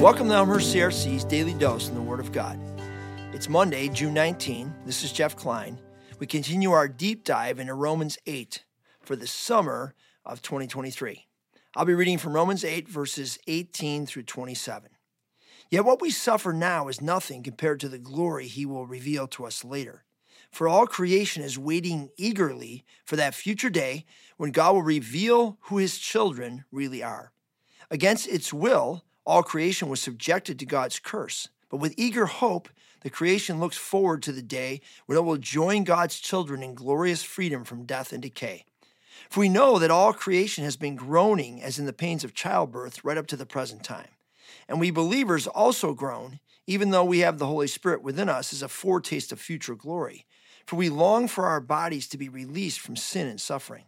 Welcome to Elmhurst CRC's Daily Dose in the Word of God. It's Monday, June 19. This is Jeff Klein. We continue our deep dive into Romans 8 for the summer of 2023. I'll be reading from Romans 8, verses 18 through 27. Yet what we suffer now is nothing compared to the glory he will reveal to us later. For all creation is waiting eagerly for that future day when God will reveal who his children really are. Against its will, all creation was subjected to God's curse. But with eager hope, the creation looks forward to the day when it will join God's children in glorious freedom from death and decay. For we know that all creation has been groaning as in the pains of childbirth right up to the present time. And we believers also groan, even though we have the Holy Spirit within us as a foretaste of future glory. For we long for our bodies to be released from sin and suffering.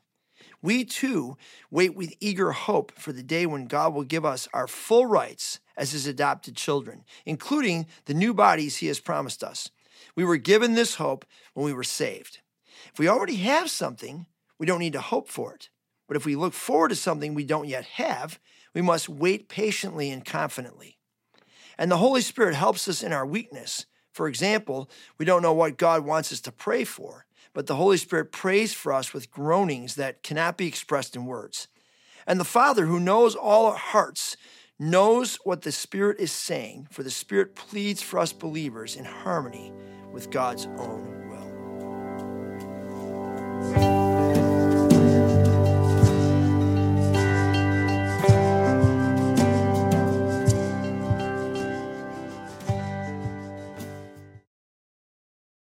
We too wait with eager hope for the day when God will give us our full rights as his adopted children, including the new bodies he has promised us. We were given this hope when we were saved. If we already have something, we don't need to hope for it. But if we look forward to something we don't yet have, we must wait patiently and confidently. And the Holy Spirit helps us in our weakness. For example, we don't know what God wants us to pray for, but the Holy Spirit prays for us with groanings that cannot be expressed in words. And the Father, who knows all our hearts, knows what the Spirit is saying, for the Spirit pleads for us believers in harmony with God's own.